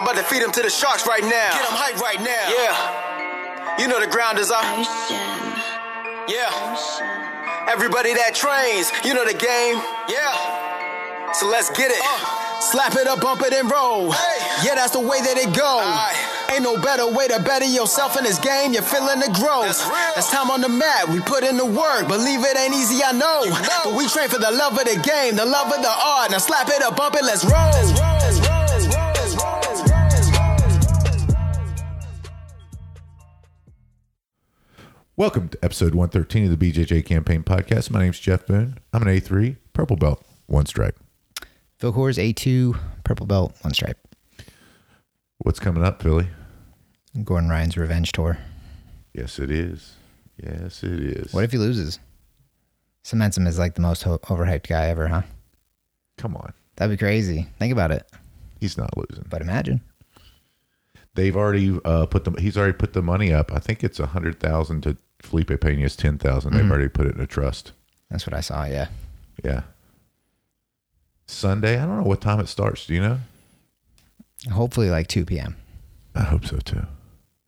I'm about to feed them to the sharks right now. Get them hype right now. Yeah. You know the ground is up. Yeah. Everybody that trains, you know the game. Yeah. So let's get it. Uh. Slap it up, bump it, and roll. Yeah, that's the way that it go. Ain't no better way to better yourself in this game. You're feeling the growth. That's real. That's time on the mat. We put in the work. Believe it ain't easy, I know. know. But we train for the love of the game, the love of the art. Now slap it up, bump it. Let's roll. Let's roll. Welcome to episode 113 of the BJJ Campaign Podcast. My name's Jeff Boone. I'm an A3 purple belt, one stripe. Phil Coors A2, purple belt, one stripe. What's coming up, Philly? Gordon Ryan's revenge tour. Yes, it is. Yes, it is. What if he loses? Cements him as like the most ho- overhyped guy ever, huh? Come on. That'd be crazy. Think about it. He's not losing. But imagine. They've already uh, put the. He's already put the money up. I think it's a hundred thousand to Felipe Pena's ten thousand. They've already put it in a trust. That's what I saw. Yeah. Yeah. Sunday. I don't know what time it starts. Do you know? Hopefully like 2 p.m. I hope so too.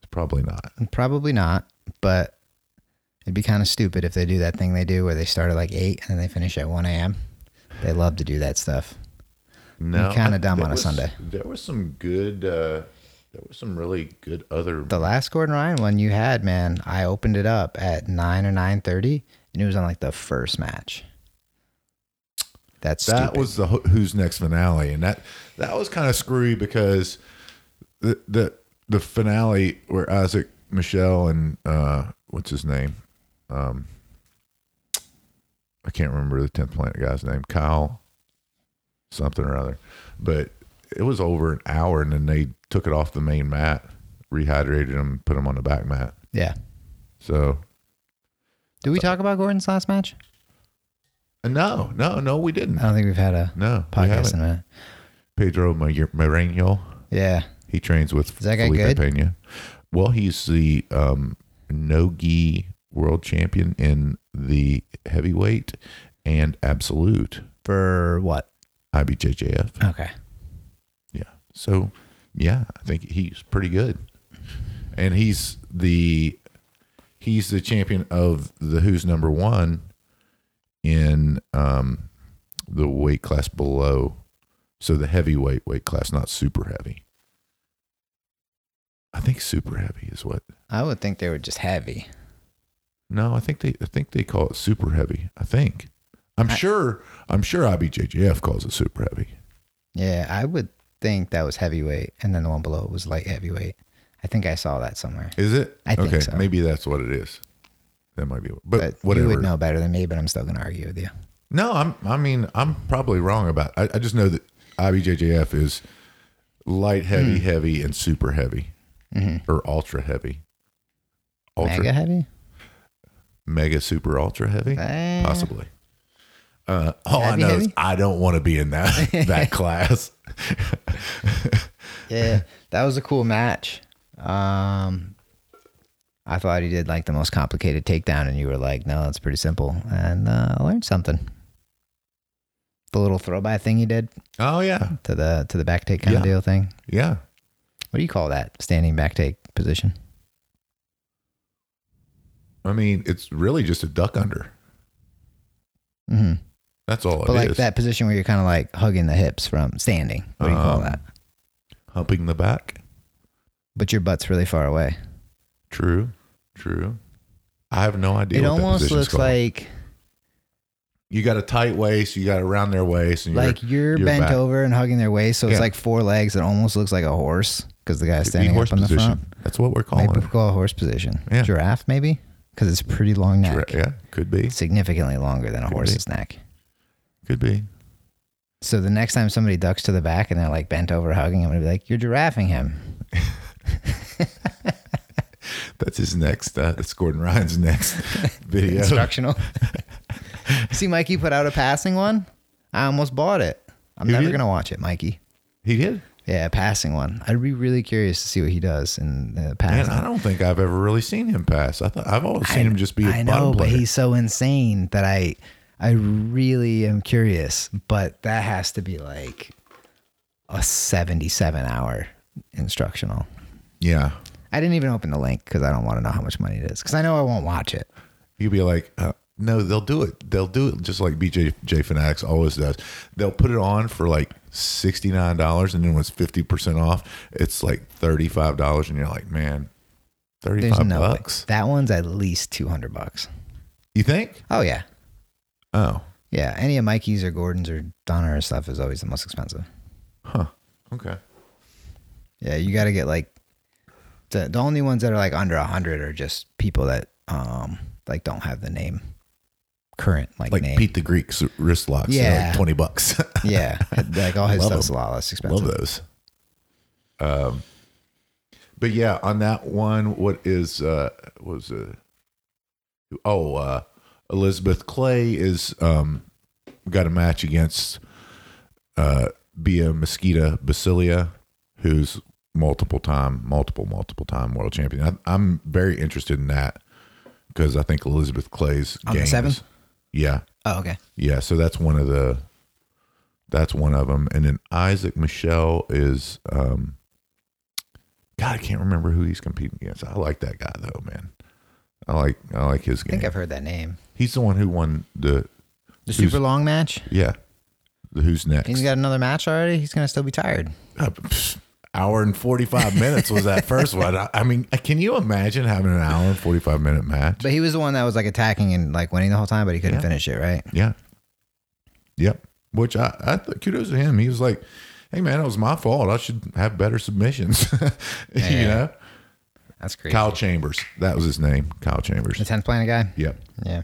It's probably not. Probably not, but it'd be kind of stupid if they do that thing they do where they start at like 8 and then they finish at 1 a.m. They love to do that stuff. No, kinda dumb on a was- Sunday. There was some good. uh There was some really good other. The last Gordon Ryan one you had, man, I opened it up at 9 or 9.30 and it was on like the first match. That's that stupid. was the who's next finale, and that that was kind of screwy because the the the finale where Isaac Michelle and uh what's his name, um, I can't remember the tenth planet guy's name, Kyle, something or other, but it was over an hour, and then they took it off the main mat, rehydrated him, put him on the back mat. Yeah. So Do we talk about Gordon's last match? uh, no, no, no, we didn't. I don't think we've had a No, podcast in a minute. Pedro Marinho. Yeah. He trains with Is that guy Felipe good? Pena. Well, he's the um, no-gi world champion in the heavyweight and absolute For what? IBJJF. Okay. Yeah. So, yeah, I think he's pretty good. And he's the he's the champion of the who's number one in um, the weight class below. So the heavyweight weight class, not super heavy. I think super heavy is what. I would think they were just heavy. No, I think they I think they call it super heavy. I think. I'm I- sure I'm sure IBJJF calls it super heavy. Yeah, I would think that was heavyweight, and then the one below it was light heavyweight. I think I saw that somewhere. Is it? I think okay, so. maybe that's what it is. That might be. But, But whatever. you would know better than me, but I'm still going to argue with you. No, I'm. I mean, I'm probably wrong about. I, I just know that IBJJF is light, heavy, Hmm. heavy, and super heavy, or ultra heavy. Ultra, Mega heavy? mega, super, ultra heavy, Eh. possibly. Uh, all I Heavy, know is? I don't want to be in that that class. Yeah, that was a cool match. Um, I thought he did like the most complicated takedown, and you were like, "No, it's pretty simple." And uh, I learned something. The little throw by thing he did Oh yeah, to the to the back take kind of deal thing. yeah. What do you call that? Standing back take position. I mean, it's really just a duck under. hmm That's all But like is. that position where you're kind of like hugging the hips from standing. What do you call Um, that? Humping the back. But your butt's really far away. True. True. I have no idea. it almost looks called. like you got a tight waist. You got around their waist, and like you're, you're bent back. over and hugging their waist, so Yeah. it's like four legs. It almost looks like a horse because the guy's standing horse up on the front. That's what we're calling Maybe it. we call a horse position. Yeah. Giraffe, maybe because it's pretty long neck. Yeah, could be. Significantly longer than a Could horse's neck. Could be. So the next time somebody ducks to the back and they're like bent over hugging, I'm gonna be like, "You're giraffing him." That's his next. Uh, that's Gordon Ryan's next video. Instructional. See, Mikey put out a passing one. I almost bought it. I'm You never did? gonna watch it, Mikey. He did. Yeah, a passing one. I'd be really curious to see what he does in the Man, passing. I don't think I've ever really seen him pass. I thought I've always seen I- him just be a I bottom know, but player. he's so insane that I I really am curious. But that has to be like a 77 hour instructional. Yeah. I didn't even open the link because I don't want to know how much money it is because I know I won't watch it. You'd be like, uh, no, they'll do it. They'll do it just like BJ J Fanatics always does. They'll put it on for like sixty nine dollars, and then when it's fifty percent off, it's like thirty five dollars, and you're like, man, thirty five no way. bucks. That one's at least two hundred bucks. You think? Oh yeah, Oh, yeah. Any of Mikey's or Gordon's or Danaher stuff is always the most expensive. huh. Okay. Yeah, you got to get like the the only ones that are like under a hundred are just people that um like don't have the name current like, Like name. Pete the Greek's wrist locks. Yeah. like twenty bucks. yeah, like all his stuff's them. a lot less expensive. Love those. Um, but yeah, on that one, what is uh was uh oh uh Elizabeth Clay is um got a match against uh Bia Mesquita Basilio, who's multiple time, multiple, multiple time world champion. I, I'm very interested in that because I think Elizabeth Clay's On the seven? is- yeah, Oh, okay. yeah, so that's one of the that's one of them. And then Isaac Michelle is um God, I can't remember who he's competing against. I like that guy though, man. I like I like his game. I think. I've heard that name. He's the one who won the The super long match. yeah. The who's next? He's got another match already. He's gonna still be tired. Uh, hour and 45 minutes was that first one. I, I mean, can you imagine having an hour and 45 minute match? But he was the one that was like attacking and like winning the whole time, but he couldn't Yeah. finish it. Right? Yeah. Yep. Which I, I th- kudos to him. He was like, "Hey man, it was my fault. I should have better submissions." you Yeah. know, That's crazy. Kyle Chambers. That was his name. Kyle Chambers. the tenth planet guy. Yep. Yeah.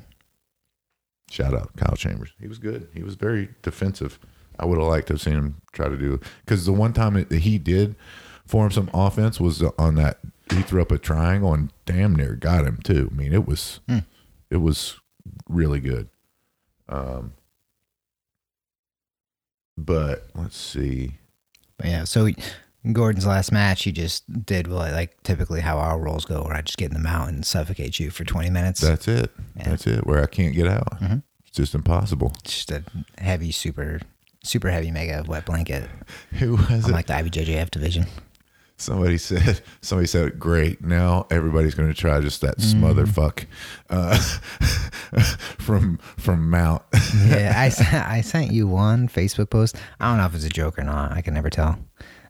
Shout out Kyle Chambers. He was good. He was very defensive. I would have liked to have seen him try to do because the one time that he did form some offense was on that he threw up a triangle and damn near got him too. I mean, it was it was really good. Um, but let's see. Yeah. So Gordon's last match, he just did what like typically how our rolls go, where I just get in the mount and suffocate you for twenty minutes. That's it. Yeah. That's it. Where I can't get out. Mhm. It's just impossible. just a heavy, super, super heavy mega wet blanket. Who was I'm it? like the IBJJF division. Somebody said. Somebody said, "Great! Now everybody's going to try just that smother Mm. fuck uh, from from Mount." yeah, I, I sent you one Facebook post. I don't know if it's a joke or not. I can never tell.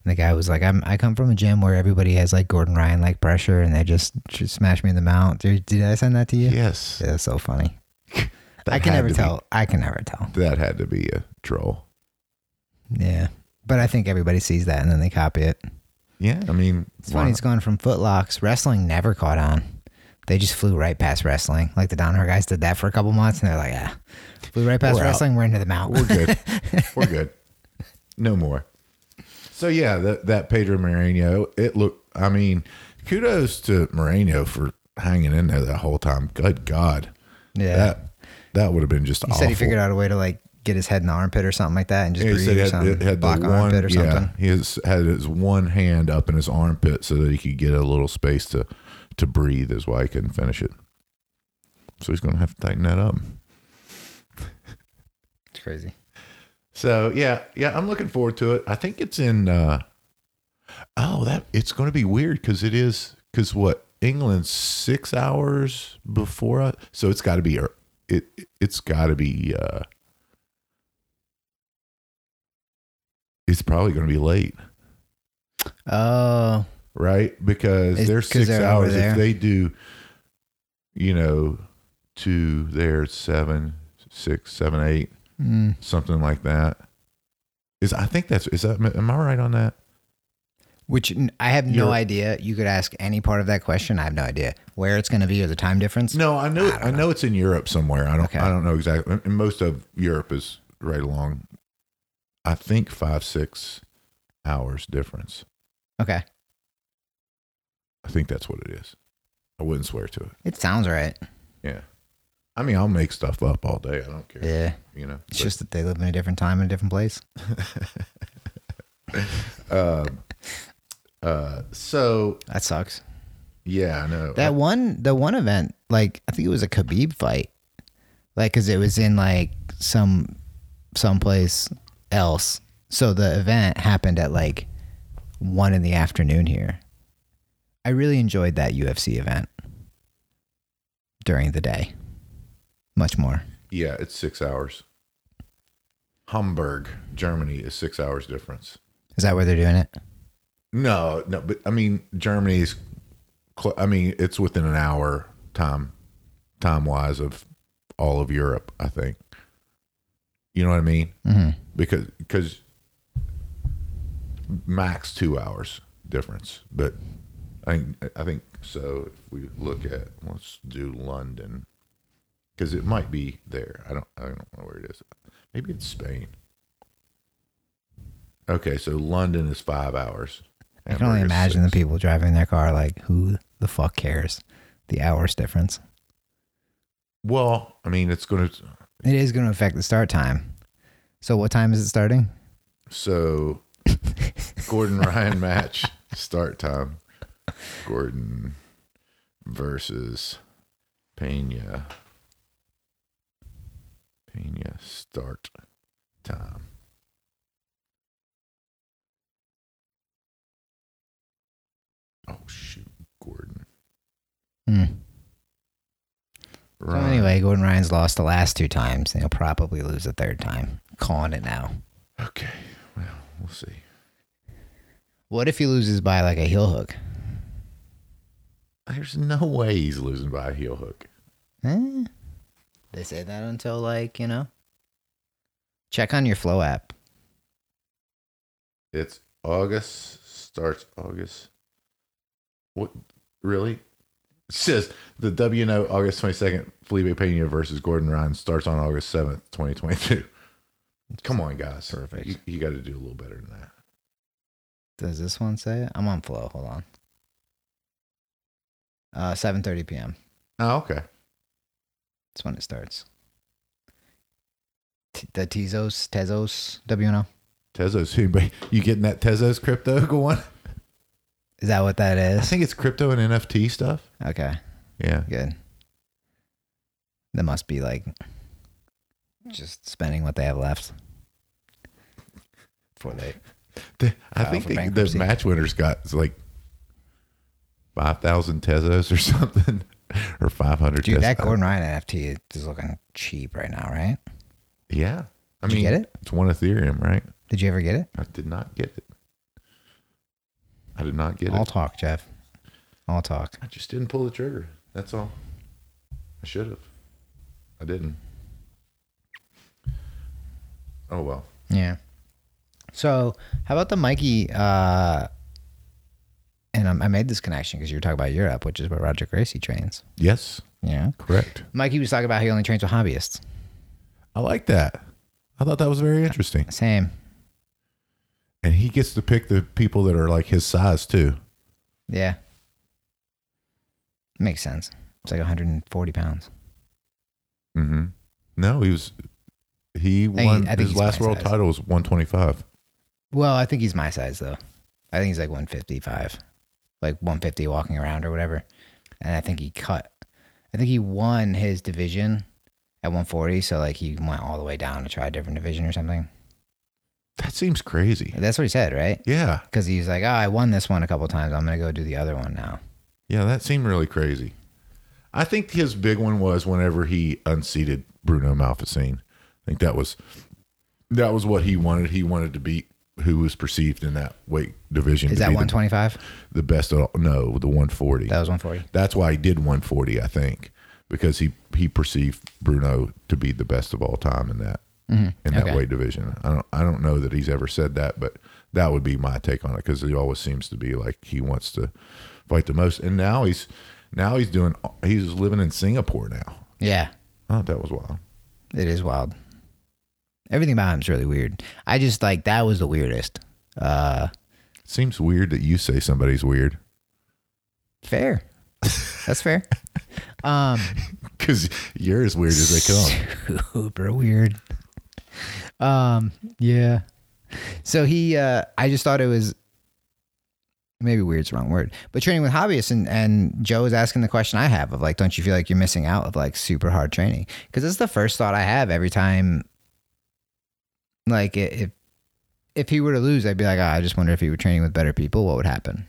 The guy was like, I'm, I come from a gym where everybody has like Gordon Ryan like pressure and they just, just smash me in the mount. Did, did I send that to you? yes, Yeah, that's so funny. I can never to be- tell. I can never tell. that had to be a troll. Yeah. But I think everybody sees that and then they copy it. Yeah, I mean, It's funny. It's going from footlocks. Wrestling never caught on. They just flew right past wrestling. Like the Downhill guys did that for a couple months and they're like, yeah, flew right past We're out. wrestling. We're into the mount. We're good. We're good. No more. So yeah, that that Pedro Marinho, it looked. I mean, kudos to Marinho for hanging in there that whole time. Good God, yeah. that that would have been just He awful. said he figured out a way to like get his head in the armpit or something like that and just Yeah, he breathe said he or had, something. had Block one, armpit or something. yeah, he has, had his one hand up in his armpit so that he could get a little space to to breathe. Is why he couldn't finish it. So he's going to have to tighten that up. It's crazy. So yeah, yeah, I'm looking forward to it. I think it's in. uh Oh, that it's going to be weird because it is because what England's six hours before us, so it's got to be. It it's got to be. uh It's probably going to be late, Oh, right? Because they're six they're hours. If they do, you know, two there, seven, six, seven, eight, mm. something like that. Is I think that's is that am I right on that? which I have no You're- idea. You could ask any part of that question. I have no idea where it's going to be or the time difference. No, I know I I, know it's in Europe somewhere. I don't Okay. I don't know exactly. And most of Europe is right along. I think five six hours difference. Okay, I think that's what it is. I wouldn't swear to it. it sounds right. Yeah. I mean, I'll make stuff up all day. I don't care. Yeah, You know. it's But, just that they live in a different time in a different place. um, uh, so That sucks. yeah, I know. That one, the one event, like I think it was a Khabib fight, like because it was in like some someplace else. So the event happened at like one in the afternoon here. I really enjoyed that UFC event during the day. Much more. Yeah, it's six hours. Hamburg, Germany is six hours difference. Is that where they're doing it? No, no, but I mean Germany's. Cl- I mean it's within an hour time, time wise of all of Europe. I think. You know what I mean? Mm-hmm. Because because max two hours difference, but I I think so. If we look at let's do London, because it might be there. I don't I don't know where it is. Maybe it's Spain. Okay, so London is five hours. I can only imagine the people driving their car like, who the fuck cares? The hours difference. Well, I mean, it's going to. It is going to affect the start time. So what time is it starting? So, Gordon Ryan match start time. Gordon versus Pena. Pena start time. Oh shoot, Gordon. Hmm. So anyway, Gordon Ryan's lost the last two times, and he'll probably lose the third time. Calling it now. Okay, well, we'll see. What if he loses by like a heel hook? There's no way he's losing by a heel hook. Eh? They say that until like, you know. Check on your flow app. It's August starts August. What really? It says the WNO August twenty second Felipe Pena versus Gordon Ryan starts on August seventh, twenty twenty two. Come on, guys. Perfect. You, you got to do a little better than that. Does this one say it? I'm on flow. Hold on. Uh 7:30 p.m. Oh, okay. That's when it starts. T- the Tezos, Tezos, WNO. Tezos, anybody- you getting that Tezos crypto going? Is that what that is? I think it's crypto and NFT stuff. Okay, Yeah. good. That must be like just spending what they have left. Before they The- I think for the, the match winners got like five thousand Tezos or something, or five hundred. Dude, that Gordon Ryan NFT is looking cheap right now, right? Yeah, I Did you mean, get it? It's one Ethereum, right? Did you ever get it? I did not get it. I did not get it. I'll talk, Jeff. I'll talk. I just didn't pull the trigger. That's all. I should have. I didn't. Oh well. Yeah. So, how about the Mikey? Uh, and I I made this connection because you were talking about Europe, which is where Roger Gracie trains. Yes, Yeah. correct. Mikey was talking about he only trains with hobbyists. I like that. I thought that was very interesting. Same. And he gets to pick the people that are like his size too. Yeah. Makes sense. It's like 140 pounds. Mm-hmm. No, he was. He won his last world size. title was 125. Well, I think he's my size though. I think he's like 155, like 150 walking around or whatever. And I think he cut. I think he won his division at 140, so like he went all the way down to try a different division or something. That seems crazy. That's what he said, right? Yeah, Because he's like, "Oh, I won this one a couple times. I'm gonna go do the other one now." yeah, that seemed really crazy. I think his big one was whenever he unseated Bruno Malfacine. I think that was that was what he wanted. He wanted to beat who was perceived in that weight division. Is that be the- 125? The, best of all, no, the 140. That was 140. That's why he did 140, I think, because he he perceived Bruno to be the best of all time in that mm-hmm. in that Okay. weight division. I don't I don't know that he's ever said that, but that would be my take on it because he always seems to be like he wants to fight the most. And now he's now he's doing he's living in Singapore now. Yeah, Oh, that was wild. it is wild. Everything about him is really weird. I just like that was the weirdest. Uh, Seems weird that you say somebody's weird fair. That's fair. Um, because you're as weird as they come. super weird. Um, yeah. So he, uh, I just thought it was maybe weird's the wrong word, but training with hobbyists and, and Joe was asking the question I have of like, don't you feel like you're missing out of like super hard training? Cause it's the first thought I have every time. Like if, if he were to lose, I'd be like, oh, I just wonder if he were training with better people, what would happen?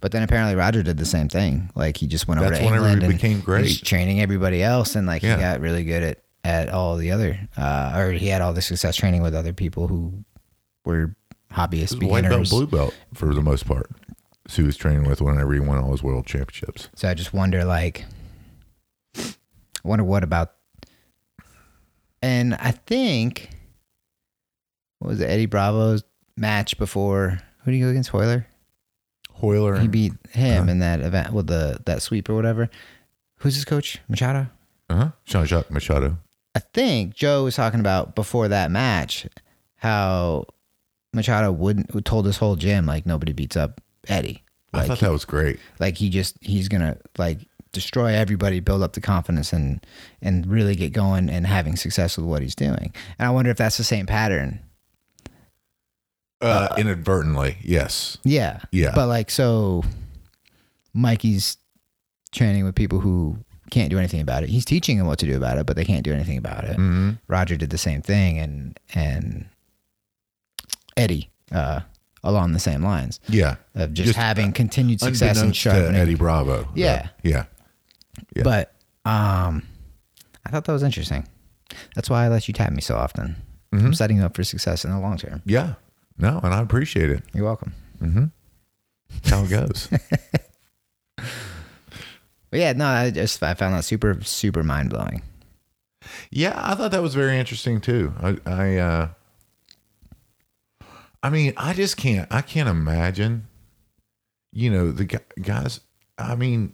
But then apparently Roger did the same thing. Like he just went over to England and became great. he's training everybody else, and like Yeah. he got really good at at all the other, uh, or he had all the success training with other people who were hobbyist He was white belt, blue belt for the most part. So he was training with whenever he won all his world championships. So I just wonder, like, I wonder what about. And I think, what was it, Eddie Bravo's match before? Who did he go against? Royler. Royler, He beat him in that event with the that sweep or whatever. Who's his coach? Machado. uh-huh, Jean-Jacques Machado. I think Joe was talking about before that match how Machado wouldn't told his whole gym like nobody beats up Eddie. I thought that was great. like he just he's gonna like destroy everybody build up the confidence and and really get going and having success with what he's doing and i wonder if that's the same pattern Uh, inadvertently, yes. yeah Yeah. but like so mikey's training with people who can't do anything about it he's teaching them what to do about it but they can't do anything about it hmm roger did the same thing and and eddie uh along the same lines Yeah. of just, Just having continued success and sharpening Eddie Bravo. Yeah. Yeah. Yeah. But um, I thought that was interesting. That's why I let you tap me so often. Mm-hmm. I'm setting you up for success in the long term. Yeah. No, and I appreciate it. You're welcome. That's how it goes. Yeah, no, I just I found that super super mind blowing. yeah, I thought that was very interesting too. I, I, uh, I mean, I just can't. I can't imagine. You know, the guys. I mean,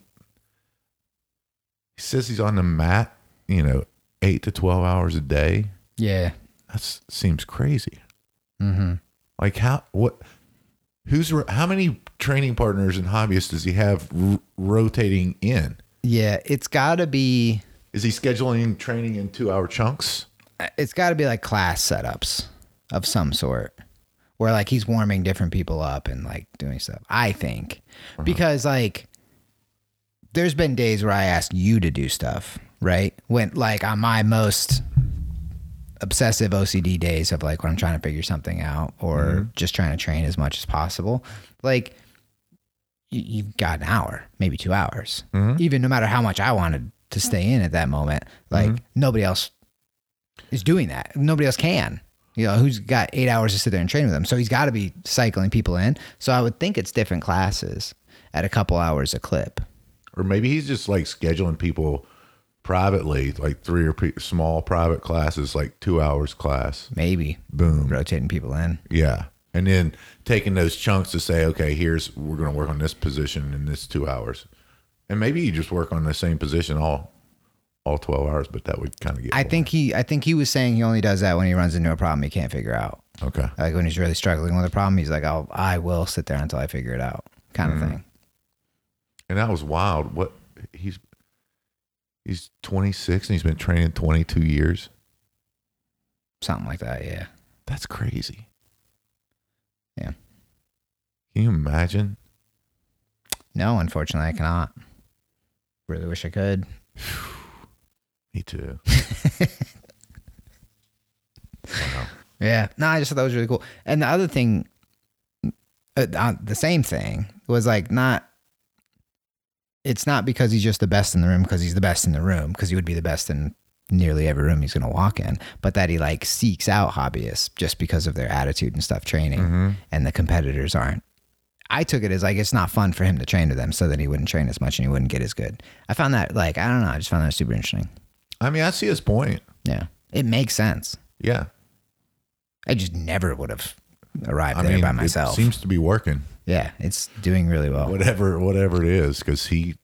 he says he's on the mat. You know, eight to twelve hours a day. Yeah. That seems crazy. Mm-hmm. Like how what who's how many training partners and hobbyists does he have r- rotating in? Yeah, it's got to be Is he scheduling training in 2-hour chunks? Uh, it's got to be like class setups of some sort where like he's warming different people up and like doing stuff. I think uh-huh. because like there's been days where I ask you to do stuff, right? When like on my most obsessive OCD days of like when I'm trying to figure something out or mm-hmm. just trying to train as much as possible, like you, you've got an hour, maybe two hours. Mm-hmm. Even no matter how much I wanted to stay in at that moment, like mm-hmm. nobody else is doing that. Nobody else can. You know, who's got eight hours to sit there and train with them? So he's got to be cycling people in. So I would think it's different classes at a couple hours a clip. Or maybe he's just like scheduling people privately, like three or pe- small private classes, like 2 hours class. Maybe Boom. rotating people in. Yeah. And then taking those chunks to say, okay, here's we're going to work on this position in this 2 hours. And maybe you just work on the same position all all 12 hours, but that would kind of get I think he, I think he was saying he only does that when he runs into a problem he can't figure out. okay. Like when he's really struggling with a problem, he's like, "I'll, I will sit there until I figure it out," kind of mm-hmm. thing. And that was wild. What he's he's 26 and he's been training 22 years. Something like that. Yeah. That's crazy. Yeah. Can you imagine? No, unfortunately, I cannot. Really wish I could. Me too. wow. Yeah. No, I just thought that was really cool. And the other thing, uh, uh, the same thing was like not. It's not because he's just the best in the room because he's the best in the room because he would be the best in nearly every room he's going to walk in, but that he like seeks out hobbyists just because of their attitude and stuff training, mm-hmm. and the competitors aren't. I took it as like it's not fun for him to train to them, so that he wouldn't train as much and he wouldn't get as good. I found that like I don't know, I just found that super interesting. I mean, I see his point. Yeah, it makes sense. Yeah. I just never would have arrived I there mean, by it myself. seems to be working. yeah, it's doing really well. Whatever, whatever it is, because he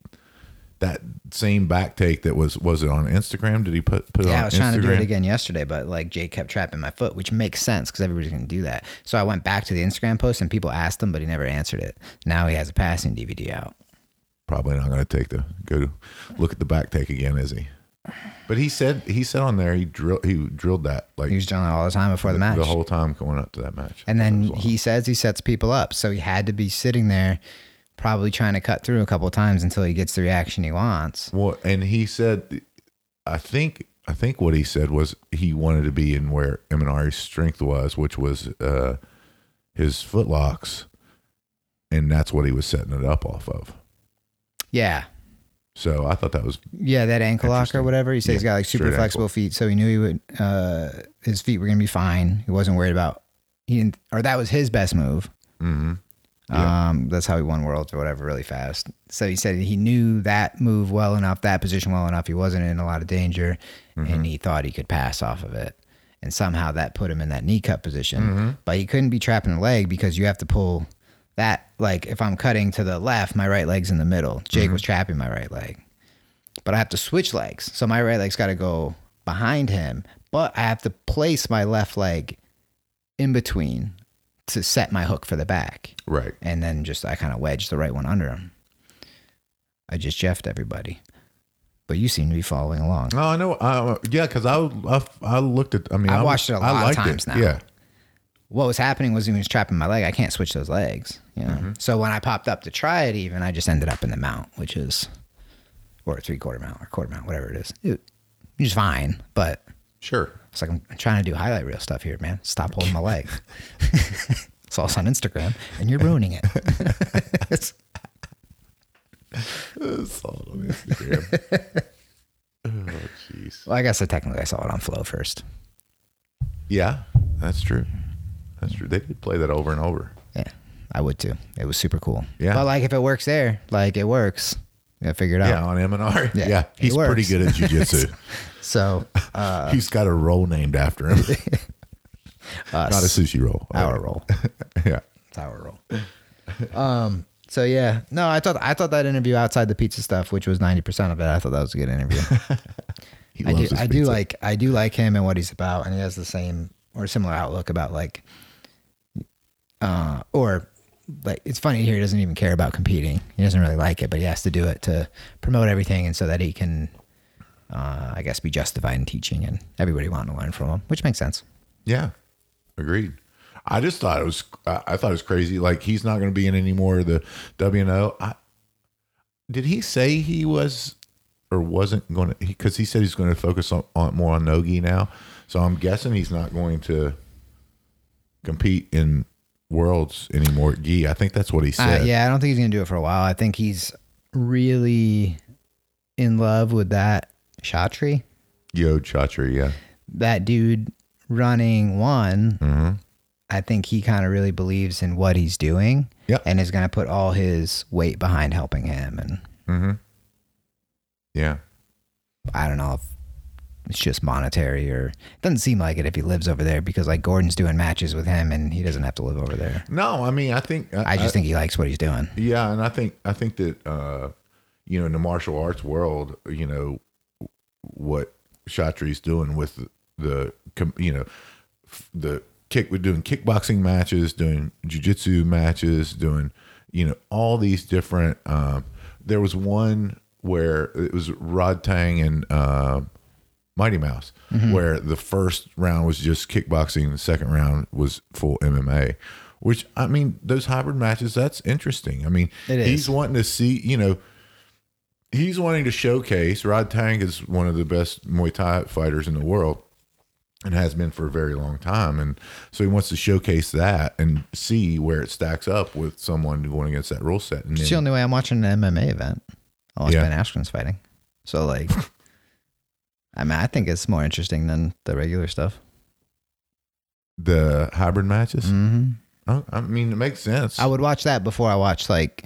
that same back take that was was it on Instagram? Did he put put it Yeah, on I was trying to do it again yesterday, but like Jake kept trapping my foot, which makes sense because everybody's going to do that. So I went back to the Instagram post and people asked him, but he never answered it. Now he has a passing DVD out. Probably not going to take the go to look at the back take again, is he? But he said he said on there he drilled he drilled that like He was drilling it all the time before the match. the whole time going up to that match. And then he says he sets people up. So he had to be sitting there, probably trying to cut through a couple of times until he gets the reaction he wants. Well, and he said, I think, I think what he said was he wanted to be in where Imanari's strength was, which was uh, his footlocks, and that's what he was setting it up off of. Yeah. So I thought that was Yeah, that ankle lock or whatever. He said he's got like super flexible feet, so he knew he would. Uh, his feet were gonna be fine. He wasn't worried about. He didn't, or that was his best move. mhm. Yeah. Um, that's how he won worlds or whatever really fast. So he said he knew that move well enough, that position well enough. He wasn't in a lot of danger, Mm-hmm. and he thought he could pass off of it. And somehow that put him in that knee cut position. Mm-hmm. But he couldn't be trapping the leg because you have to pull that. Like if I'm cutting to the left, my right leg's in the middle. Jake Mm-hmm. was trapping my right leg, but I have to switch legs. So my right leg's got to go behind him, but I have to place my left leg in between to set my hook for the back right. and then just I kind of wedged the right one under him. I just jeffed everybody, but you seem to be following along. Oh, I know. Uh, yeah, because I, I I looked at. I mean, I've I watched it a lot of liked times now. Yeah, What was happening was he was trapping my leg. I can't switch those legs, you know. Mm-hmm. So when I popped up to try it, even I just ended up in the mount, which is or a three quarter mount or quarter mount, whatever it is. It, it's fine, but sure. it's like I'm trying to do highlight reel stuff here, man. Stop holding my leg. it's us on Instagram, and you're ruining it. It's- Saw it on Instagram. oh, jeez. well, I guess I technically I saw it on Flow first. Yeah, that's true. That's true. They did play that over and over. Yeah, I would too. It was super cool. Yeah. But like if it works there, like it works. Yeah, figure it out. Yeah, on M and R. Yeah, Yeah, he's pretty good at jujitsu. So uh he's got a roll named after him. Not a sushi roll. our roll. yeah. It's our roll. um so yeah. No, I thought I thought that interview outside the pizza stuff, which was ninety percent of it, I thought that was a good interview. He I loves do I do like I do like him and what he's about and he has the same or similar outlook about like uh or like it's funny hear he doesn't even care about competing. He doesn't really like it, but he has to do it to promote everything and so that he can uh I guess be justified in teaching and everybody wanting to learn from him, which makes sense. Yeah, agreed. I just thought it was. I I thought it was crazy. Like he's not going to be in any more of the WNO. I, did he say he was or wasn't going to? Because he said he's going to focus on, on more on nogi now. So I'm guessing he's not going to compete in worlds anymore. Gee, I think that's what he Uh, said. yeah, I don't think he's gonna do it for a while. I think he's really in love with that Chatri. Yo, Chatri. Yeah. That dude running one. Mm-hmm. I think he kind of really believes in what he's doing. Yep. And is gonna put all his weight behind helping him. And Mm-hmm. Yeah. I don't know if it's just monetary or it doesn't seem like it if he lives over there because like Gordon's doing matches with him and he doesn't have to live over there. No, I mean, I think I just think he likes what he's doing. Yeah, and I think I think that uh, you know in the martial arts world, you know what Chatri's doing with the, the com- you know the kick we're doing kickboxing matches, doing jujitsu matches, doing you know all these different. Um, there was one where it was Rodtang and uh, Mighty Mouse, mm-hmm. where the first round was just kickboxing, the second round was full MMA. Which I mean, those hybrid matches, that's interesting. I mean, It is. he's wanting to see, you know, he's wanting to showcase. Rodtang is one of the best Muay Thai fighters in the world, and has been for a very long time. And so he wants to showcase that and see where it stacks up with someone going against that rule set. And It's the only way I'm watching an MMA event. Watch Yeah. Ben Askren's fighting. So like, I mean, I think it's more interesting than the regular stuff. the hybrid matches. Mm-hmm. I, I mean, it makes sense. I would watch that before I watch like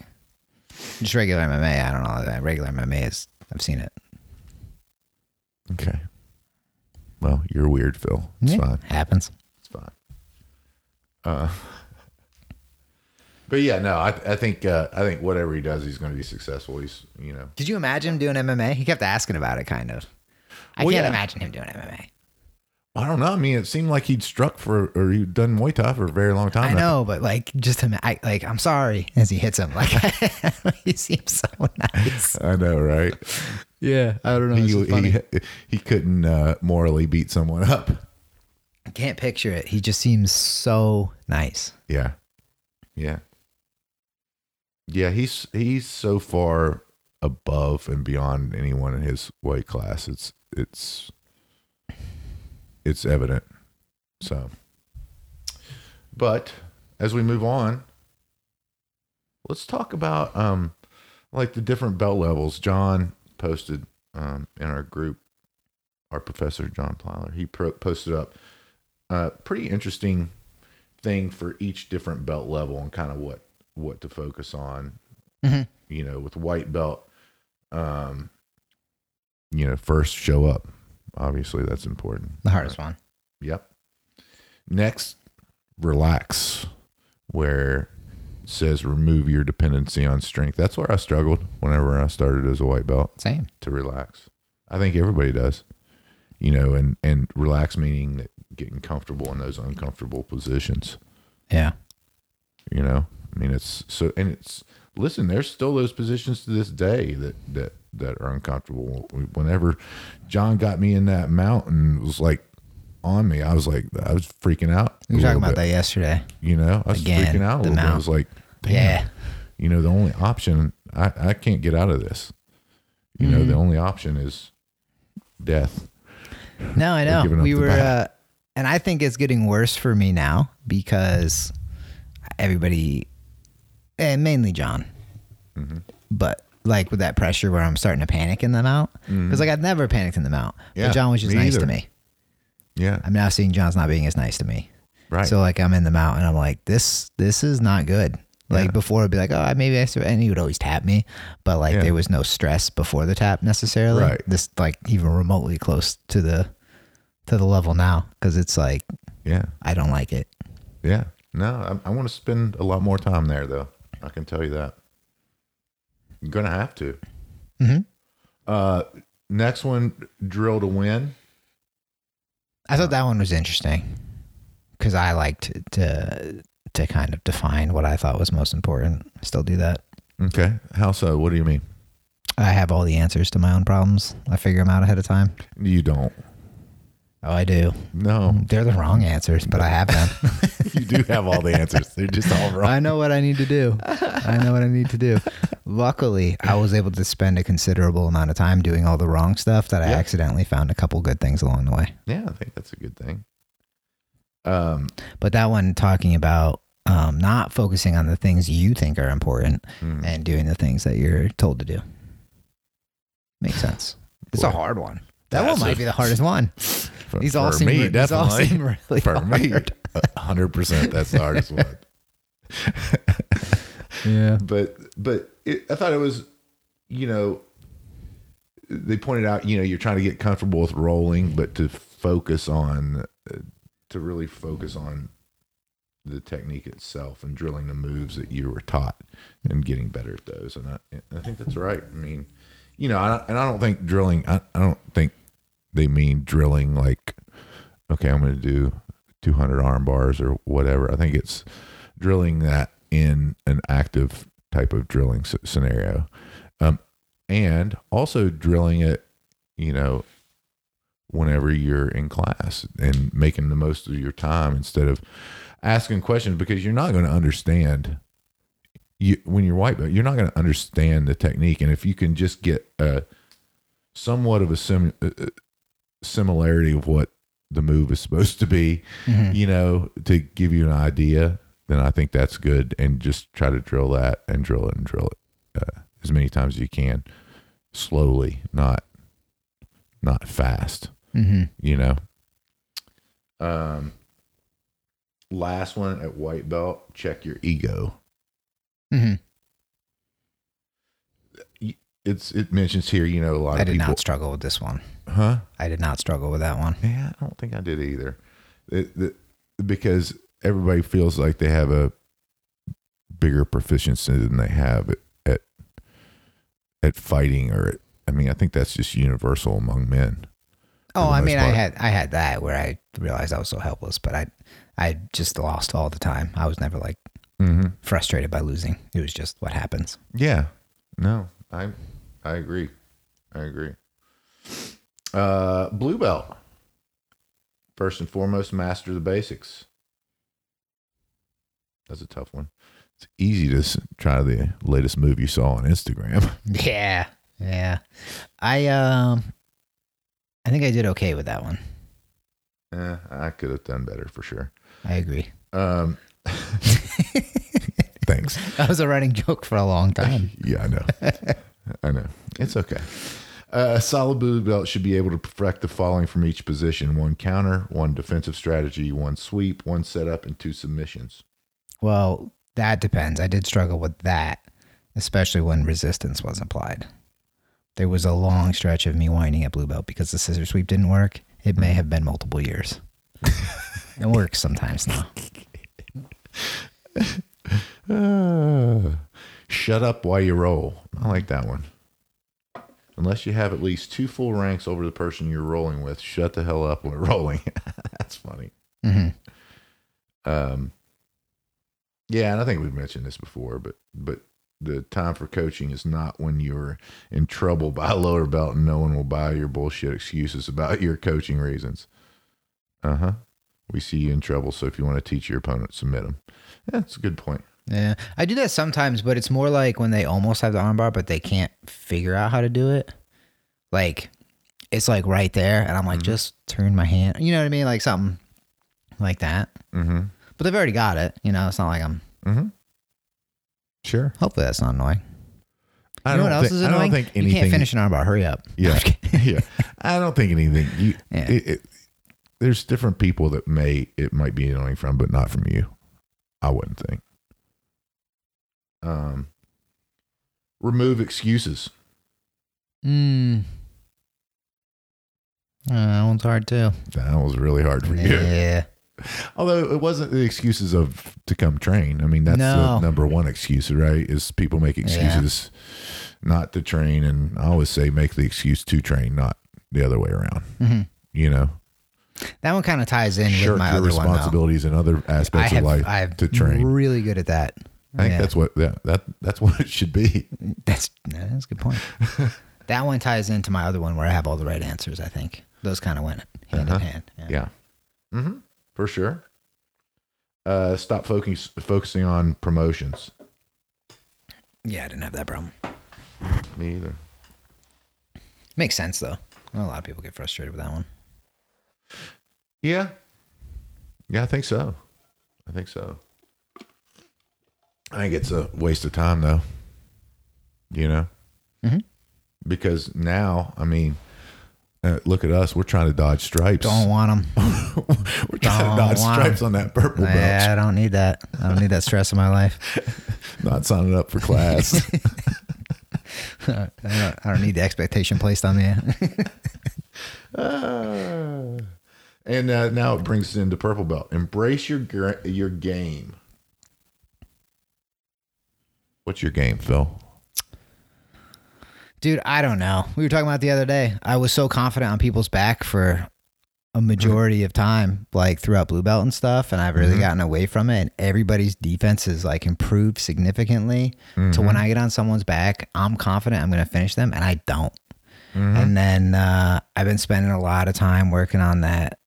just regular MMA. I don't know that regular MMA is. I've seen it. okay. Well, you're weird, Phil. It's Yeah, fine. Happens. It's fine. Uh, but yeah, no, I, I think uh, I think whatever he does, he's going to be successful. He's you know Did you imagine him doing MMA? He kept asking about it, kind of. I Well, can't yeah. imagine him doing MMA. I don't know. I mean, it seemed like he'd struck for or he'd done Muay Thai for a very long time. I know, but like, just him, I, like, I'm sorry as he hits him. Like, he seems so nice. I know, right? Yeah, I don't know. he, he he couldn't uh, morally beat someone up. I can't picture it. He just seems so nice. Yeah, yeah, yeah. He's he's so far above and beyond anyone in his weight class. It's it's it's evident. So, but as we move on, let's talk about um, like the different belt levels. John posted um, in our group, our professor John Plyler, he pro- posted up a pretty interesting thing for each different belt level and kind of what what to focus on. Mhm. You know, with white belt, um, you know, first show up. Obviously, that's important. The hardest one. Yep. Next, relax, where it says remove your dependency on strength. That's where I struggled whenever I started as a white belt Same. to relax. I think everybody does, you know, and and relax meaning that getting comfortable in those uncomfortable positions. Yeah. You know, I mean, it's so, and it's listen. There's still those positions to this day that that that are uncomfortable. Whenever John got me in that mountain, it was like on me. I was like, I was freaking out. We were talking about bit. that yesterday. You know, I was Again, freaking out a little bit. I was like, damn, Yeah. you know, the only option I, I can't get out of this. You know, the Mm-hmm. only option is death. No, I know. We were, uh, and I think it's getting worse for me now because everybody, and mainly John, Mm-hmm. but like with that pressure where I'm starting to panic in the mount. Because like I'd never panicked in the mount, Mm-hmm. Yeah, but John was just nice either. to me. Yeah. I'm now seeing John's not being as nice to me. Right. So like I'm in the mount and I'm like, this this is not good. Like Yeah. before, it'd be like, oh, maybe I should, and he would always tap me, but like Yeah. there was no stress before the tap necessarily. Right. This like even remotely close to the to the level now because it's like yeah. I don't like it. Yeah. No, I, I want to spend a lot more time there, though. I can tell you that. I'm gonna have to. Mhm. Uh, next one, drill to win. I thought that one was interesting because I liked to to kind of define what I thought was most important. I still do that. Okay. How so? What do you mean? I have all the answers to my own problems. I figure them out ahead of time. You don't. Oh, I do. No, They're the wrong answers, but I have them. you do have all the answers. They're just all wrong. I know what I need to do. I know what I need to do. Luckily, I was able to spend a considerable amount of time doing all the wrong stuff that I Yeah. accidentally found a couple good things along the way. Yeah, I think that's a good thing. Um, But that one talking about um, not focusing on the things you think are important mm, and doing the things that you're told to do. Makes sense. It's a hard one. That That's one might a- be the hardest one. For, These all for seem me, re- these all definitely. seem really for me, hundred percent. That's the hardest one. Yeah. but but it, I thought it was, you know, they pointed out, you know, you're trying to get comfortable with rolling, but to focus on, uh, to really focus on the technique itself and drilling the moves that you were taught and getting better at those. And I, I think that's right. I mean, you know, I, and I don't think drilling. I, I don't think they mean drilling like, okay, I'm going to do 200 arm bars or whatever. I think it's drilling that in an active type of drilling scenario, um, and also drilling it, you know, whenever you're in class and making the most of your time instead of asking questions because you're not going to understand. You when you're white belt, you're not going to understand the technique, and if you can just get a somewhat of a sim, uh, uh, similarity of what the move is supposed to be, you know, to give you an idea, then I think that's good. And just try to drill that and drill it and drill it uh, as many times as you can, slowly, not not fast. Mm-hmm. You know. Um. Last one at white belt. Check your ego. Mm-hmm. It's it mentions here. You know, a lot of people I of did people. not struggle with this one. Huh? I did not struggle with that one. Yeah, I don't think I did either. It, because everybody feels like they have a bigger proficiency than they have at at, at fighting or at, I mean, I think that's just universal among men. Oh, I mean, I had I had that where I realized I was so helpless, but I I just lost all the time. I was never like Mm-hmm. frustrated by losing. It was just what happens. Yeah. No, I I agree. I agree. Uh, blue belt. First and foremost, master the basics. That's a tough one. It's easy to try the latest move you saw on Instagram. Yeah, yeah. I um, I think I did okay with that one. Eh, I could have done better for sure. I agree. Um, thanks. That was a running joke for a long time. Yeah, I know. I know. It's okay. Uh, a solid blue belt should be able to perfect the following from each position one counter, one defensive strategy, one sweep, one setup, and two submissions. Well, that depends. I did struggle with that, especially when resistance was applied. There was a long stretch of me whining at blue belt because the scissor sweep didn't work. It may have been multiple years. it works sometimes now. Uh, shut up while you roll. I like that one. Unless you have at least two full ranks over the person you're rolling with, shut the hell up when rolling. That's funny. hmm Um, yeah, and I think we've mentioned this before, but but the time for coaching is not when you're in trouble by a lower belt and no one will buy your bullshit excuses about your coaching reasons. Uh huh. We see you in trouble, so if you want to teach your opponent, submit them. That's a good point. Yeah, I do that sometimes, but it's more like when they almost have the armbar, but they can't figure out how to do it. Like, it's like right there, and I'm like, just turn my hand. You know what I mean? Like something like that. Mm-hmm. But they've already got it. You know, it's not like I'm. Mm-hmm. Sure. Hopefully, that's not annoying. I you know don't what else thi- is I don't think anything. you can't finish an armbar. Hurry up. Yeah, yeah. I don't think anything. You, Yeah. it, it, there's different people that may it might be annoying from, but not from you. I wouldn't think. Um, remove excuses. Hmm. Uh, that one's hard too. That was really hard for you. Yeah. Although it wasn't the excuses of to come train. I mean, that's No. the number one excuse, right? Is people make excuses not to train, and I always say make the excuse to train, not the other way around. hmm You know, That one kind of ties in with my your other one. Responsibilities and other aspects have, of life I have to train. really good at that. I think Yeah. that's what that, that that's what it should be. That's that's a good point. that one ties into my other one where I have all the right answers. I think those kind of went hand Uh-huh. in hand. Yeah. Yeah, mm-hmm. for sure. Uh, stop focus, focusing on promotions. Yeah, I didn't have that problem. Me either. Makes sense though. A lot of people get frustrated with that one. Yeah, yeah, I think so. I think so. I think it's a waste of time, though. You know, Mhm. because now, I mean, uh, look at us. We're trying to dodge stripes. Don't want them. We're trying don't to dodge stripes on that purple belt. Yeah, I don't need that. I don't need that stress in my life. Not signing up for class. I don't, I don't need the expectation placed on me. Ah. and uh, now it brings us into purple belt. Embrace your your game. What's your game, Phil? Dude, I don't know. We were talking about the other day. I was so confident on people's back for a majority of time, like throughout blue belt and stuff, and I've really gotten away from it. And everybody's defense has like improved significantly. To when I get on someone's back, I'm confident I'm going to finish them, and I don't. And then uh, I've been spending a lot of time working on that.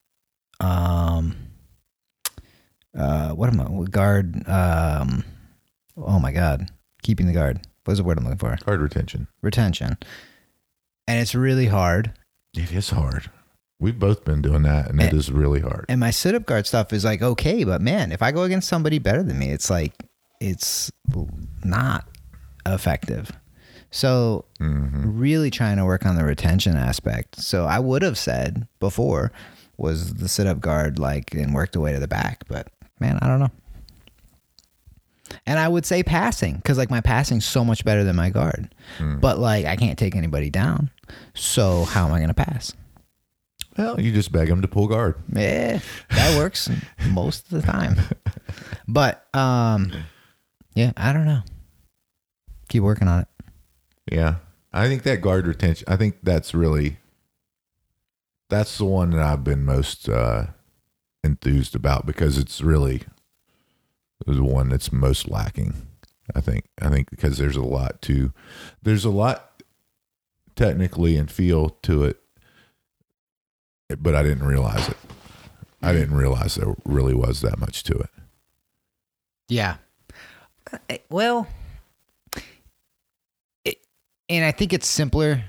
Um, uh, what am I? Guard. Um, oh my god, keeping the guard. What's the word I'm looking for? Guard retention. retention. And it's really hard. It is hard. We've both been doing that, and it And- is really hard. And my sit up guard stuff is like okay, but man, if I go against somebody better than me, it's like it's not effective. So mm-hmm. really trying to work on the retention aspect. So I would have said before was the sit up guard like and worked the way to the back, but man, I don't know. And I would say passing because like my passing's so much better than my guard, but like I can't take anybody down. So how am I going to pass? Well, you just beg them to pull guard. Yeah, that works most of the time. But um, yeah, I don't know. Keep working on it. Yeah, I think that guard retention. I think that's really that's the one that I've been most uh, enthused about because it's really the one that's most lacking. I think. I think because there's a lot to there's a lot technically and feel to it, but I didn't realize it. I didn't realize there really was that much to it. Yeah. Uh, Well, it, and I think it's simpler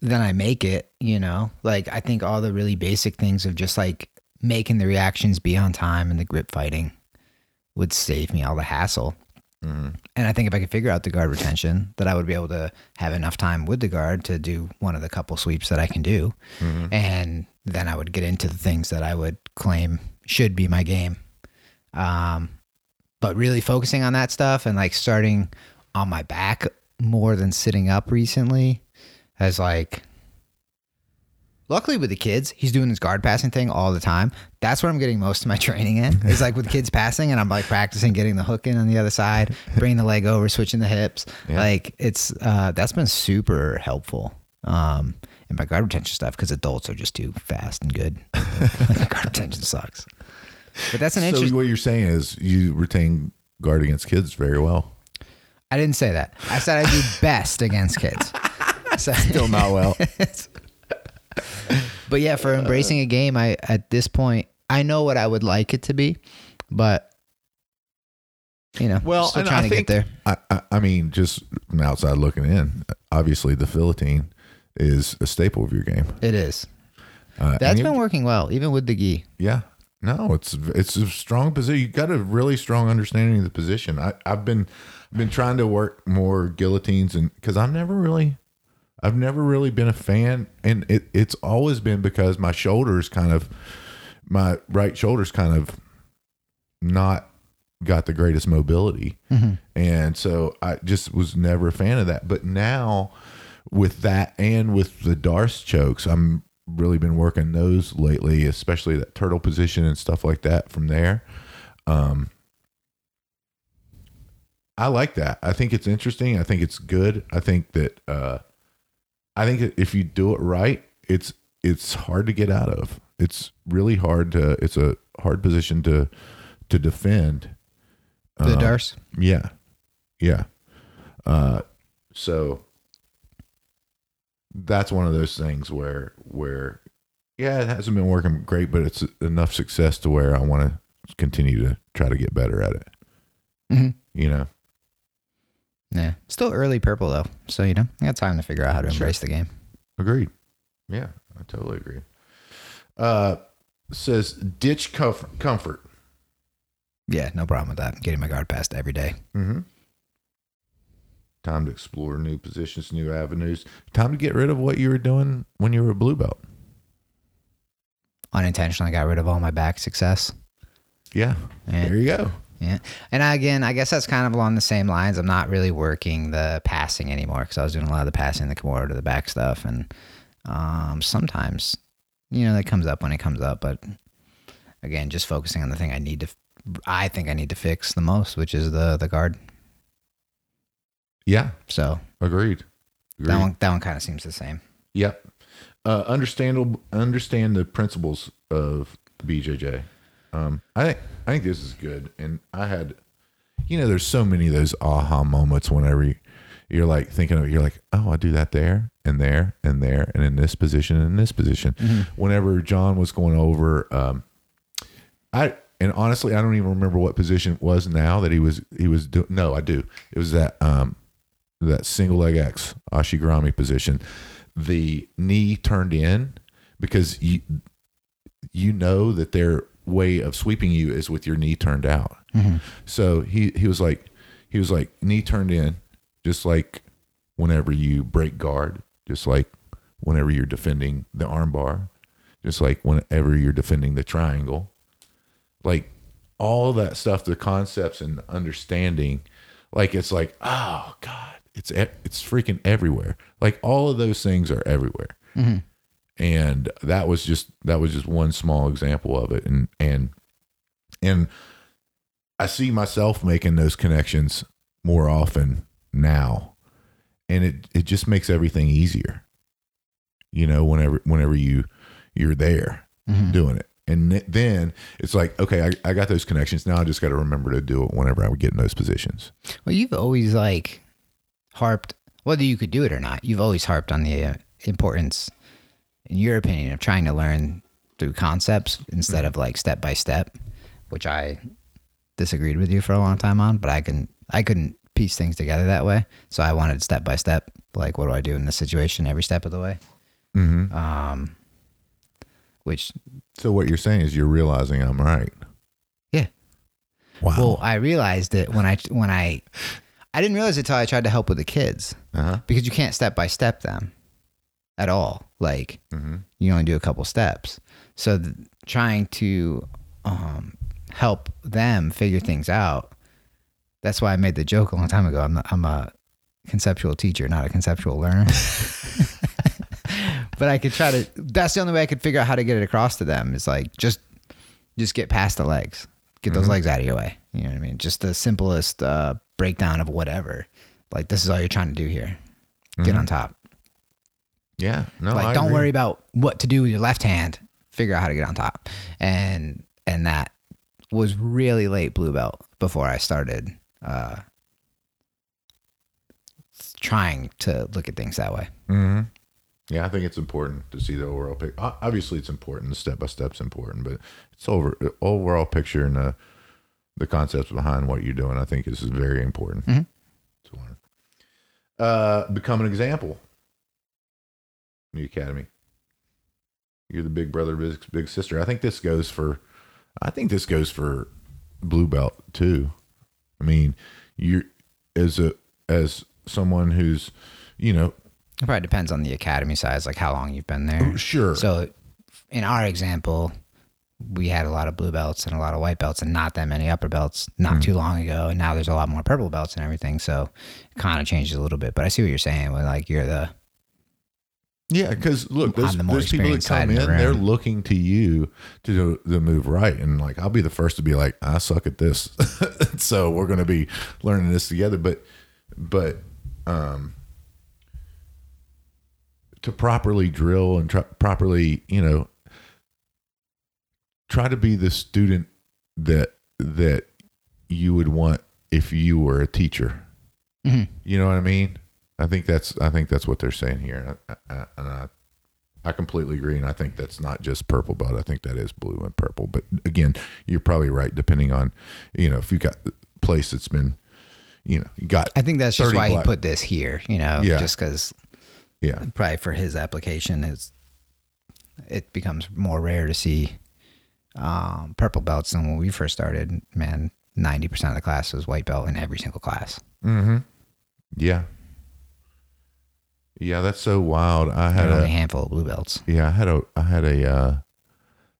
than I make it, you know? Like, I think all the really basic things of just like making the reactions be on time and the grip fighting would save me all the hassle. And I think if I could figure out the guard retention, that I would be able to have enough time with the guard to do one of the couple sweeps that I can do. And then I would get into the things that I would claim should be my game. Um, but really focusing on that stuff and like starting on my back more than sitting up recently has like luckily with the kids he's doing this guard passing thing all the time that's where i'm getting most of my training in It's like with kids passing and i'm like practicing getting the hook in on the other side bringing the leg over switching the hips Yeah. like it's uh that's been super helpful um in my guard retention stuff because adults are just too fast and good guard retention sucks but that's an So interesting what you're saying is you retain guard against kids very well. I didn't say that. I said I do best against kids. So, Still not well. but yeah, for embracing a game, I at this point I know what I would like it to be, but you know, Well, still and trying I to think, get there. I, I, I mean, just from outside looking in, obviously the Philippine is a staple of your game. It is. Uh, That's and you- been working well, even with the gi. Yeah. No, it's it's a strong position. You got a really strong understanding of the position. I, I've been been trying to work more guillotines and because I've never really I've never really been a fan and it, it's always been because my shoulders kind of my right shoulder's kind of not got the greatest mobility. And so I just was never a fan of that. But now with that and with the Darce chokes, I'm really been working those lately, especially that turtle position and stuff like that from there. Um I like that. I think it's interesting. I think it's good. I think that uh I think if you do it right, it's it's hard to get out of. It's really hard to it's a hard position to to defend. The Um, Darce. yeah. Yeah. Uh so that's one of those things where where yeah, it hasn't been working great, but it's enough success to where I want to continue to try to get better at it. Mhm. You know. Yeah, still early purple though, so you know I got time to figure out how to Sure. embrace the game. Agreed. Yeah, I totally agree. Uh says ditch comfort comfort. Yeah, no problem with that. Getting my guard passed every day. Mm-hmm. Time to explore new positions, new avenues. Time to get rid of what you were doing when you were a blue belt. Unintentionally got rid of all my back success. Yeah. Yeah. There you go. Yeah. And I, again, I guess that's kind of along the same lines. I'm not really working the passing anymore because I was doing a lot of the passing the over to the back stuff. And um, sometimes, you know, that comes up when it comes up. But again, just focusing on the thing I need to, I think I need to fix the most, which is the the guard. Yeah. So Agreed. Agreed. that one, that one kind of seems the same. Yep. Uh, understandable. Understand the principles of BJJ. Um, I think I think this is good, and I had, you know, there's so many of those aha moments whenever you, you're like thinking of, you're like, oh, I do that there and there and there and in this position and in this position. Whenever John was going over, um, I and honestly, I don't even remember what position it was now that he was he was doing. No, I do. It was that um that single leg X Ashigarami position. The knee turned in because you you know that their way of sweeping you is with your knee turned out. Mm-hmm. So he he was like he was like knee turned in, just like whenever you break guard, just like whenever you're defending the armbar, just like whenever you're defending the triangle. Like all that stuff the concepts and understanding like it's like oh god it's it's freaking everywhere. Like all of those things are everywhere mm-hmm. And that was just that was just one small example of it. And and and i see myself making those connections more often now. And it it just makes everything easier you know whenever whenever you you're there doing it. And then it's like okay I, I got those connections. Now i just got to remember to do it whenever i would get in those positions. Well, you've always like harped, whether you could do it or not, you've always harped on the uh, importance, in your opinion, of trying to learn through concepts instead of like step by step, which I disagreed with you for a long time on, but I can, I couldn't piece things together that way. So I wanted step by step, like, what do I do in this situation every step of the way? mm-hmm. Um, which so what you're saying is you're realizing i'm right Yeah. Wow. Well, I realized it when I when I I didn't realize it until I tried to help with the kids Uh-huh. because you can't step by step them at all. Like Mm-hmm. you only do a couple steps. So th- trying to um, help them figure things out. That's why I made the joke a long time ago. I'm I'm a conceptual teacher, not a conceptual learner. but I could try to. That's the only way I could figure out how to get it across to them. Is like just just get past the legs, get those legs out of your way. You know what I mean? Just the simplest uh, breakdown of whatever. Like this is all you're trying to do here. Get on top. Yeah. No, like I don't agree. worry about what to do with your left hand. Figure out how to get on top. And and that was really late blue belt before I started uh, trying to look at things that way. Mm-hmm. Yeah, I think it's important to see the overall picture. Obviously, it's important. The step by step's important, but it's over overall picture and the the concepts behind what you're doing. I think is very important Mm-hmm. to learn. Uh, become an example. The academy. You're the big brother, big, big sister. I think this goes for. I think this goes for blue belt too. I mean, you as a as someone who's, you know, It probably depends on the academy size, like how long you've been there. Oh, sure. So, in our example, we had a lot of blue belts and a lot of white belts, and not that many upper belts not hmm. too long ago. And now there's a lot more purple belts and everything. So, it kind of changes a little bit. But I see what you're saying. With like you're the Yeah, because look, there's, the there's people that come in, they're looking to you to do the move right, and like I'll be the first to be like, I suck at this, so we're going to be learning this together. But, but, um, to properly drill and try, properly, you know, try to be the student that that you would want if you were a teacher. Mhm. You know what I mean? I think that's I think that's what they're saying here, and I, I, and I, I completely agree. And I think that's not just purple belt. I think that is blue and purple. But again, you're probably right. Depending on, you know, if you got a place that's been, you know, got I think that's just why black- he put this here, you know, Yeah. just because yeah, probably for his application is it becomes more rare to see um, purple belts than when we first started. Man, ninety percent of the class was white belt in every single class. mm-hmm. yeah, yeah. That's so wild. I had a a handful of blue belts. yeah. I had a I had a. uh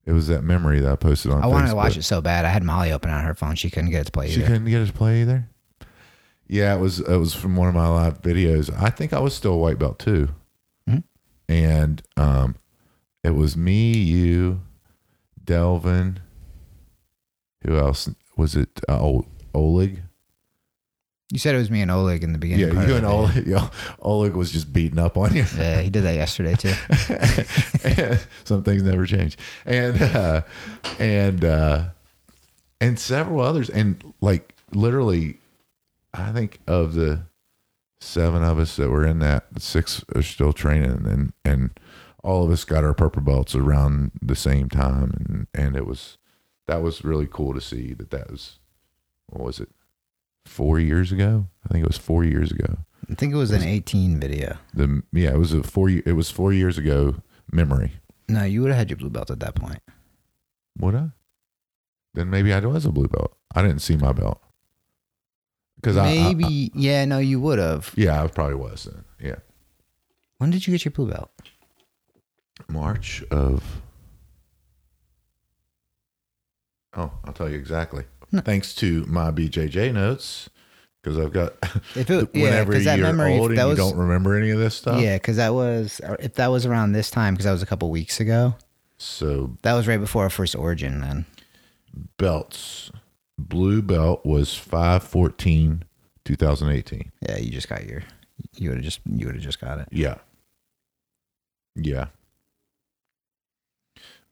It was that memory that I posted on. I wanted to watch it so bad. I had Molly open on her phone. She couldn't get it to play She either. couldn't get it to play either. Yeah, it was it was from one of my live videos. I think I was still a white belt too, Mhm. and um, it was me, you, Delvin. Who else was it? Uh, Oleg. You said it was me and Oleg in the beginning. Yeah, you and. Oleg. Oleg was just beating up on you. Yeah, he did that yesterday too. Some things never change, and uh, and uh, and several others, and like literally, I think of the seven of us that were in that, six are still training, and and all of us got our purple belts around the same time, and and it was that was really cool to see that that was what was it four years ago? I think it was four years ago. I think it was an 18 video. The yeah, it was a four. It was four years ago. Memory. No, you would have had your blue belt at that point. Would I? Then maybe I was a blue belt. I didn't see my belt because I, I- Maybe, yeah, no, you would have. yeah, I probably was then. Yeah, When did you get your blue belt? March of. Oh, I'll tell you exactly. Thanks to my BJJ notes, because I've got. If it, whenever because that you're memory, old and that you was, don't remember any of this stuff. yeah, because that was, if that was around this time, because that was a couple weeks ago. So That was right before our first origin. Then belts, blue belt was five fourteen, two thousand eighteen. yeah, you just got your, you would have just, you would have just got it. Yeah. Yeah.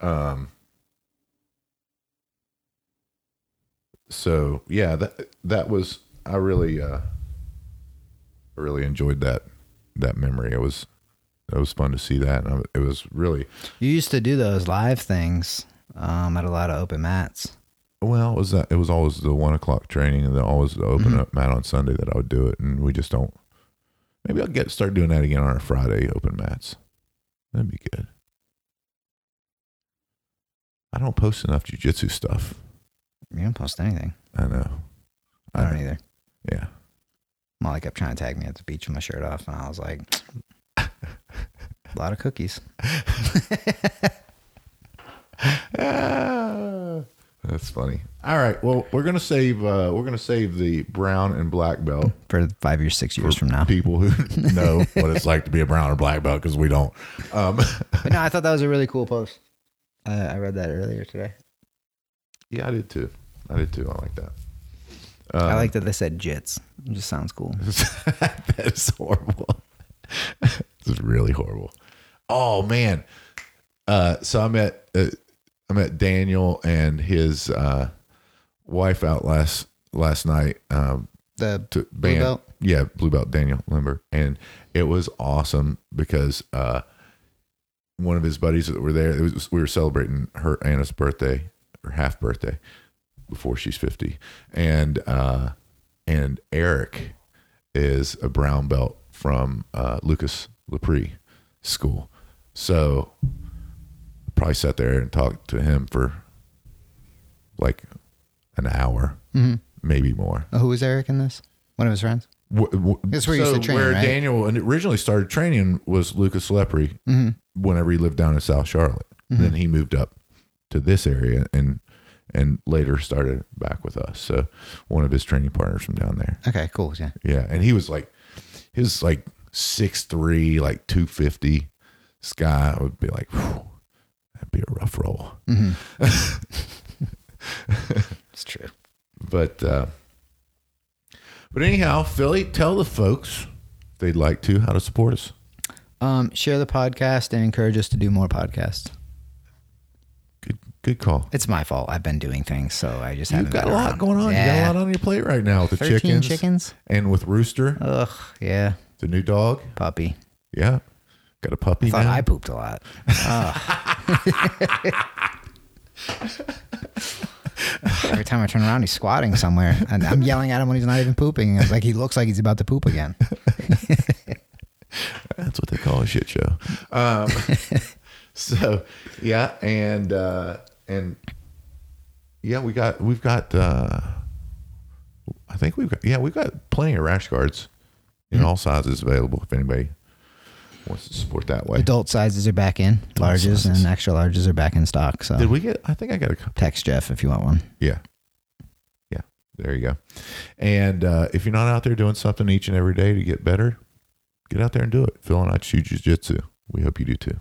Um so yeah, that that was I really uh I really enjoyed that that memory. It was it was fun to see that and it was really You used to do those live things um, at a lot of open mats. well it was that it was always the one o'clock training and then always the open Mhm. up mat on Sunday that I would do it and we just don't maybe I'll get start doing that again on our Friday open mats. That'd be good. I don't post enough jujitsu stuff. You don't post anything. I know. I don't either. Yeah. Molly kept trying to tag me at the beach with my shirt off, and I was like, a lot of cookies. Ah, that's funny. All right. Well, we're gonna save. Uh, we're gonna save the brown and black belt For five years, six years from now. people who know what it's like to be a brown or black belt because we don't. Um, no, I thought that was a really cool post. Uh, I read that earlier today. yeah, I did too. I did too. I like that. I like that they said jits. It just sounds cool. that is horrible. this is really horrible. Oh man. Uh, so I met uh, I met Daniel and his uh, wife out last last night. Um, The to Blue band, belt? yeah, blue belt Daniel Limber, and it was awesome because uh, one of his buddies that were there. It was we were celebrating her Anna's birthday her half birthday before she's fifty, and uh, and Eric is a brown belt from uh, Lucas Lepri school, so probably sat there and talked to him for like an hour, maybe more. Oh, who was Eric in this? One of his friends? W- w- That's where you used to train, where right? Daniel originally started training was Lucas Lepri Mm-hmm. whenever he lived down in South Charlotte. Then he moved up to this area and and later started back with us. So one of his training partners from down there. Okay, cool. Yeah. Yeah, and he was like, he was like six three, like two fifty. sky would be like, that'd be a rough roll. It's true. But uh, but anyhow, Philly, tell the folks if they'd like to how to support us. Um, share the podcast and encourage us to do more podcasts. Good call. It's my fault. I've been doing things, so I just You've haven't got a been lot around. going on. You got a lot on your plate right now with the 13 chickens, chickens? and with Rooster, Ugh, yeah, the new dog. puppy. Yeah, got a puppy Thought now. I pooped a lot. Ugh. Every time I turn around, he's squatting somewhere, and I'm yelling at him when he's not even pooping. It's like he looks like he's about to poop again. That's what they call a shit show. Um, so yeah, and uh, and yeah, we got we've got. Uh, I think we've got yeah we've got plenty of rash guards in Mm-hmm. all sizes available if anybody wants to support that way. Adult sizes are back in, larges sizes. and extra larges are back in stock. So Did we get? I think I got a couple. text Jeff if you want one. Yeah. Yeah. There you go. And uh, if you're not out there doing something each and every day to get better, get out there and do it. Phil and I shoot jiu-jitsu. We hope you do too.